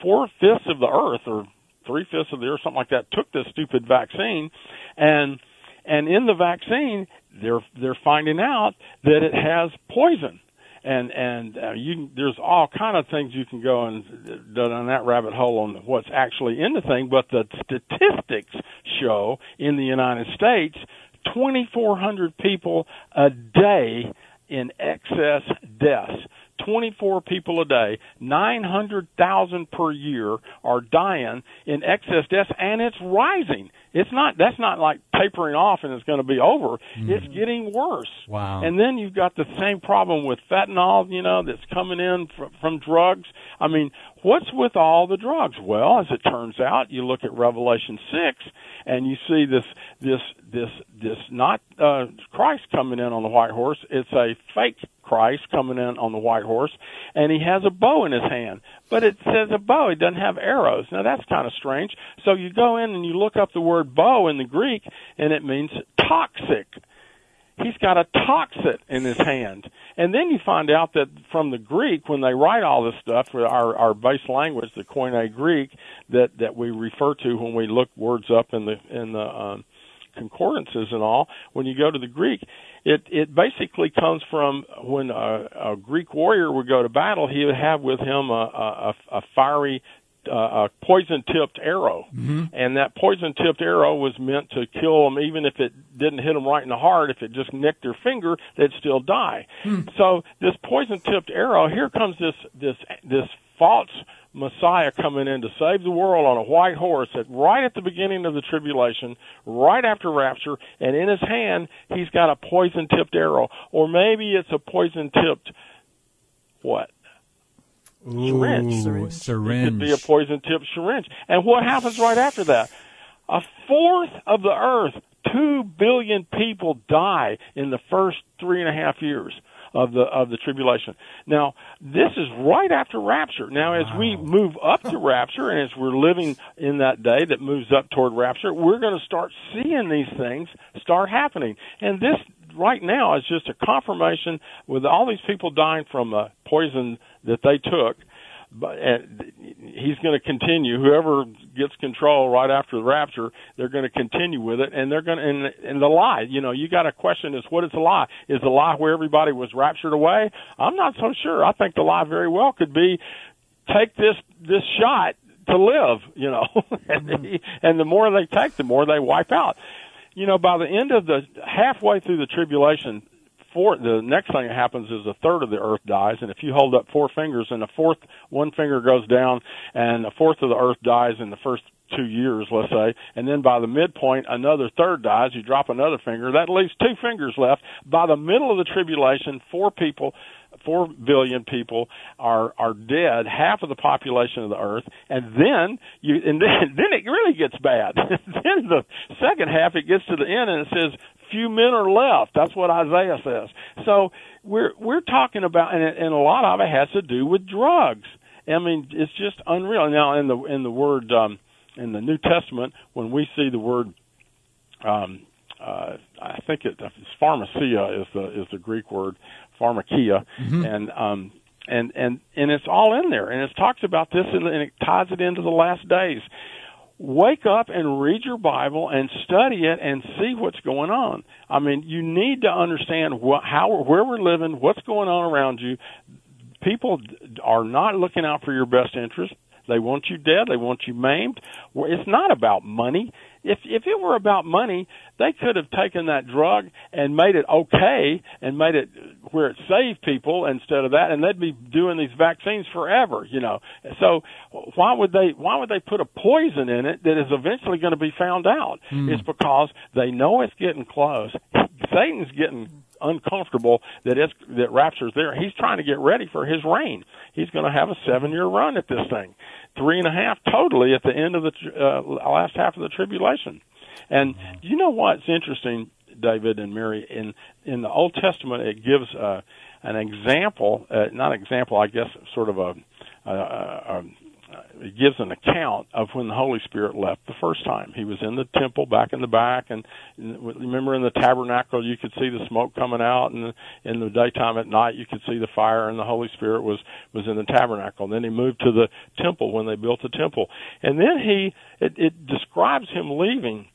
four fifths of the earth or three fifths of the earth, something like that, took this stupid vaccine, and and in the vaccine, they're they're finding out that it has poison and and uh, you there's all kind of things you can go and down that rabbit hole on what's actually in the thing but the statistics show in the United States 2400 people a day in excess deaths 24 people a day, 900,000 per year are dying in excess deaths and it's rising. It's not that's not like tapering off and it's going to be over. Mm. It's getting worse. Wow. And then you've got the same problem with fentanyl, you know, that's coming in from, from drugs. I mean, what's with all the drugs? Well, as it turns out, you look at Revelation 6 and you see this this this this not uh Christ coming in on the white horse, it's a fake Christ coming in on the white horse, and he has a bow in his hand. But it says a bow, it doesn't have arrows. Now that's kind of strange. So you go in and you look up the word bow in the Greek, and it means toxic. He's got a toxin in his hand. And then you find out that from the Greek, when they write all this stuff, our, our base language, the Koine Greek, that, that we refer to when we look words up in the, in the, um, concordances and all, when you go to the Greek, it it basically comes from when a, a Greek warrior would go to battle, he would have with him a, a, a fiery uh, a poison tipped arrow, mm-hmm. and that poison tipped arrow was meant to kill them, even if it didn't hit them right in the heart. If it just nicked their finger, they'd still die. Mm. So this poison tipped arrow, here comes this this this false Messiah coming in to save the world on a white horse at right at the beginning of the tribulation, right after rapture, and in his hand he's got a poison tipped arrow, or maybe it's a poison tipped what? Ooh, syringe. syringe. syringe. It could be a poison tipped syringe. And what happens right after that? A fourth of the earth, two billion people die in the first three and a half years of the of the tribulation. Now, this is right after rapture. Now, as wow. we move up to rapture, and as we're living in that day that moves up toward rapture, we're going to start seeing these things start happening. And this right now is just a confirmation with all these people dying from a poison that they took but uh, he's going to continue. Whoever gets control right after the rapture, they're going to continue with it, and they're going to. And, and the lie, you know, you got a question is what is the lie? Is the lie where everybody was raptured away? I'm not so sure. I think the lie very well could be take this this shot to live, you know, and, mm-hmm. the, and the more they take, the more they wipe out. You know, by the end of the halfway through the tribulation, four, the next thing that happens is a third of the earth dies, and if you hold up four fingers and a fourth, one finger goes down, and a fourth of the earth dies in the first two years, let's say, and then by the midpoint, another third dies. You drop another finger. That leaves two fingers left. By the middle of the tribulation, four people, four billion people are are dead, half of the population of the earth, and then you and then then it really gets bad. then the second half it gets to the end and it says few men are left. That's what Isaiah says. So we're we're talking about, and, and a lot of it has to do with drugs. I mean, it's just unreal. Now, in the in the word um, in the New Testament, when we see the word, um, uh, I think it, it's pharmacia is the is the Greek word, pharmakia, mm-hmm. and um, and and and it's all in there, and it talks about this, and it ties it into the last days wake up and read your Bible and study it and see what's going on. I mean, you need to understand what, how, where we're living, what's going on around you. People are not looking out for your best interest. They want you dead. They want you maimed. It's not about money. If if it were about money, they could have taken that drug and made it okay and made it where it saved people instead of that, and they'd be doing these vaccines forever. You know, so why would they why would they put a poison in it that is eventually going to be found out? Mm. It's because they know it's getting close. Satan's getting uncomfortable that it's that rapture's there. He's trying to get ready for his reign. He's going to have a seven year run at this thing, three and a half totally at the end of the uh, last half of the tribulation. And you know what's interesting, David and Mary? In in the Old Testament, it gives uh, an example, uh, not example, I guess, sort of a, a, a, gives an account of when the Holy Spirit left the first time. He was in the temple back in the back, and remember in the tabernacle you could see the smoke coming out, and in the daytime at night you could see the fire, and the Holy Spirit was was in the tabernacle. And then he moved to the temple when they built the temple, and then he it, it describes him leaving,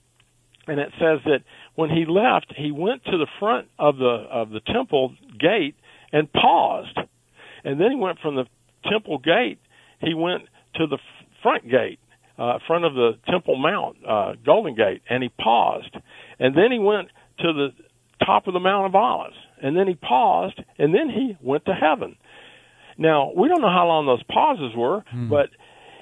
and it says that when he left, he went to the front of the of the temple gate and paused, and then he went from the temple gate. He went to the front gate, uh, front of the Temple Mount, uh, Golden Gate, and he paused. And then he went to the top of the Mount of Olives. And then he paused, and then he went to heaven. Now, we don't know how long those pauses were, hmm. but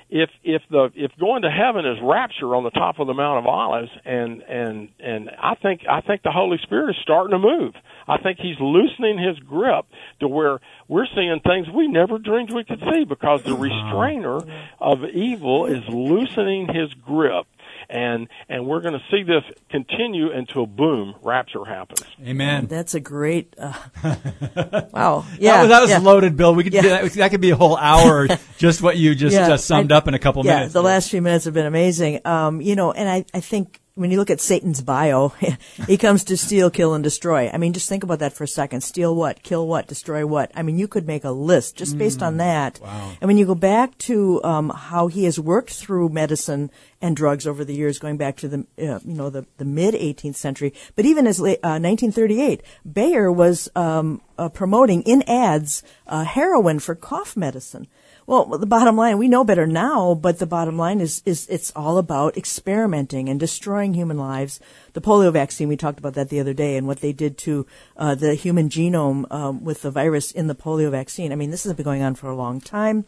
if if the if going to heaven is rapture on the top of the Mount of Olives, and and and I think I think the Holy Spirit is starting to move. I think He's loosening His grip to where we're seeing things we never dreamed we could see because the restrainer of evil is loosening His grip and and we're going to see this continue until boom, rapture happens. Amen. That's a great. Uh, wow. Yeah. that was, that was yeah. loaded, Bill. We could yeah. that, that, could be a whole hour. just what you just, yeah. just summed I, up in a couple yeah, minutes. The last few minutes have been amazing. Um, you know, and I I think when you look at Satan's bio, he comes to steal, kill, and destroy. I mean, just think about that for a second. Steal what? Kill what? Destroy what? I mean, you could make a list just based on mm. that. Wow. And when you go back to um, how he has worked through medicine and drugs over the years, going back to the uh, you know the, the mid 18th century, but even as late, uh, 1938, Bayer was um, uh, promoting in ads uh, heroin for cough medicine. Well, the bottom line, we know better now, but the bottom line is, is it's all about experimenting and destroying human lives. The polio vaccine, we talked about that the other day and what they did to uh, the human genome um, with the virus in the polio vaccine. I mean, this has been going on for a long time,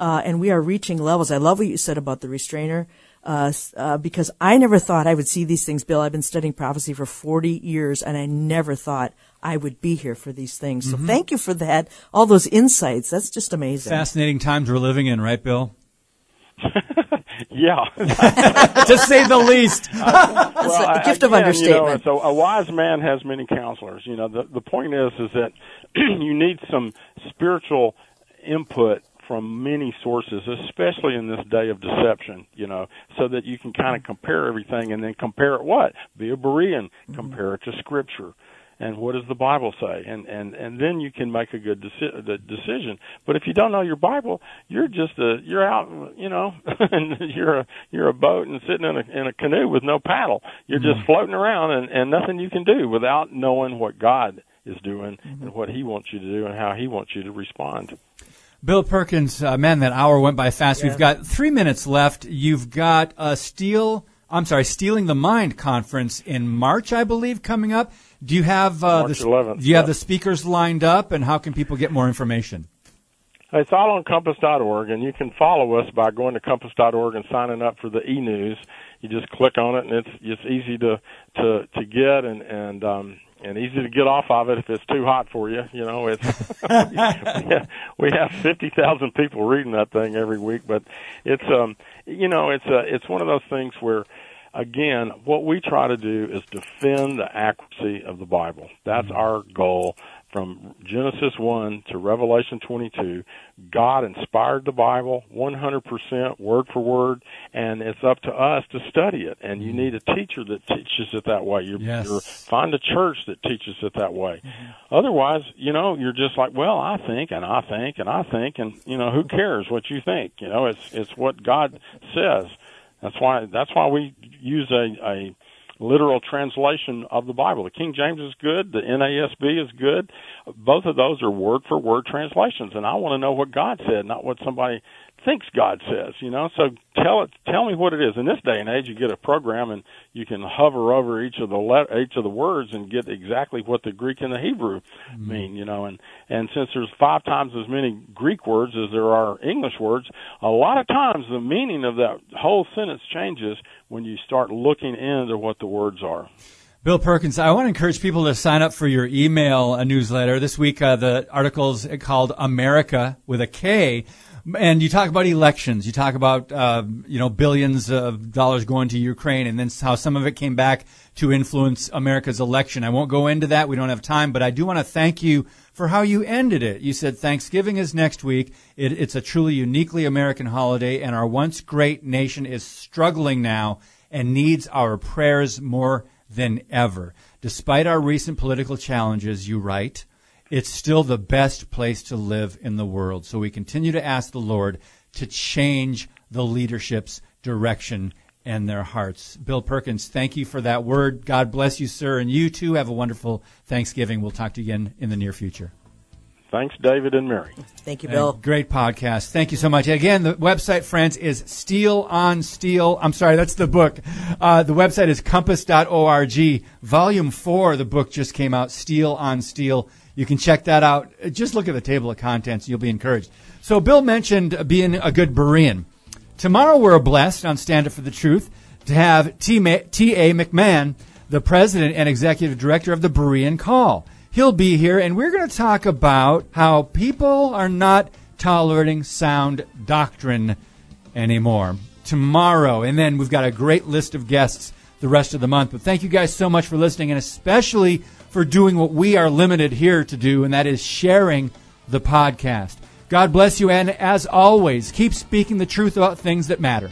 uh, and we are reaching levels. I love what you said about the restrainer. uh, uh, because I never thought I would see these things, Bill. I've been studying prophecy for 40 years, and I never thought I would be here for these things. So mm-hmm. thank you for that, all those insights. That's just amazing. Fascinating times we're living in, right, Bill? yeah, to say the least. Uh, well, a gift again, of understatement. You know, so a wise man has many counselors. You know, the the point is is that you need some spiritual input from many sources, especially in this day of deception, you know, so that you can kind of compare everything and then compare it what? Be a Berean, mm-hmm. compare it to scripture and what does the Bible say, and and and then you can make a good deci- decision. But if you don't know your Bible, you're just a you're out, you know, and you're a you're a boat and sitting in a in a canoe with no paddle. You're mm-hmm. just floating around, and and nothing you can do without knowing what God is doing mm-hmm. and what He wants you to do and how He wants you to respond. Bill Perkins, uh, man, that hour went by fast. Yeah. We've got three minutes left. You've got a Steal, I'm sorry, Steeling the Mind conference in March, I believe, coming up. Do you have uh, the, 11th, do you have the speakers lined up, and how can people get more information? It's all on compass.org, and you can follow us by going to compass.org and signing up for the e-news. You just click on it, and it's it's easy to to to get, and and um, and easy to get off of it if it's too hot for you. You know, it's we have, we have fifty thousand people reading that thing every week, but it's um you know it's a it's one of those things where again what we try to do is defend the accuracy of the Bible. That's mm-hmm. our goal from Genesis 1 to Revelation 22, God inspired the Bible 100% word for word, and it's up to us to study it. And you mm-hmm. need a teacher that teaches it that way. You're, yes. you're find a church that teaches it that way. Mm-hmm. Otherwise, you know, you're just like, well, I think and I think and I think, and you know, who cares what you think? You know, it's it's what God says. That's why that's why we use a a literal translation of the Bible. The King James is good, the NASB is good. Both of those are word for word translations, and I want to know what God said, not what somebody thinks God says, you know. So tell it, tell me what it is. In this day and age, you get a program and you can hover over each of the let, each of the words and get exactly what the Greek and the Hebrew mm-hmm. mean, you know. And and since there's five times as many Greek words as there are English words, a lot of times the meaning of that whole sentence changes when you start looking into what the words are. Bill Perkins, I want to encourage people to sign up for your email uh, newsletter. This week, uh, the article is called America with a K and you talk about elections. You talk about uh, you know billions of dollars going to Ukraine, and then how some of it came back to influence America's election. I won't go into that. We don't have time, but I do want to thank you for how you ended it. You said Thanksgiving is next week. It, it's a truly uniquely American holiday, and our once great nation is struggling now and needs our prayers more than ever. Despite our recent political challenges, you write it's still the best place to live in the world. So we continue to ask the Lord to change the leadership's direction and their hearts. Bill Perkins, thank you for that word. God bless you, sir. And you too have a wonderful Thanksgiving. We'll talk to you again in the near future. Thanks, David and Mary. Thank you, Bill. great podcast. Thank you so much. Again, the website, friends, is Steel on Steel. I'm sorry, that's the book. Uh, the website is compass.org. Volume four, the book just came out, Steel on Steel. You can check that out. Just look at the table of contents. You'll be encouraged. So Bill mentioned being a good Berean. Tomorrow we're blessed on Stand Up for the Truth to have T.A. McMahon, the president and executive director of the Berean Call. He'll be here, and we're going to talk about how people are not tolerating sound doctrine anymore. Tomorrow, and then we've got a great list of guests the rest of the month. But thank you guys so much for listening, and especially for doing what we are limited here to do, and that is sharing the podcast. God bless you, and as always, keep speaking the truth about things that matter.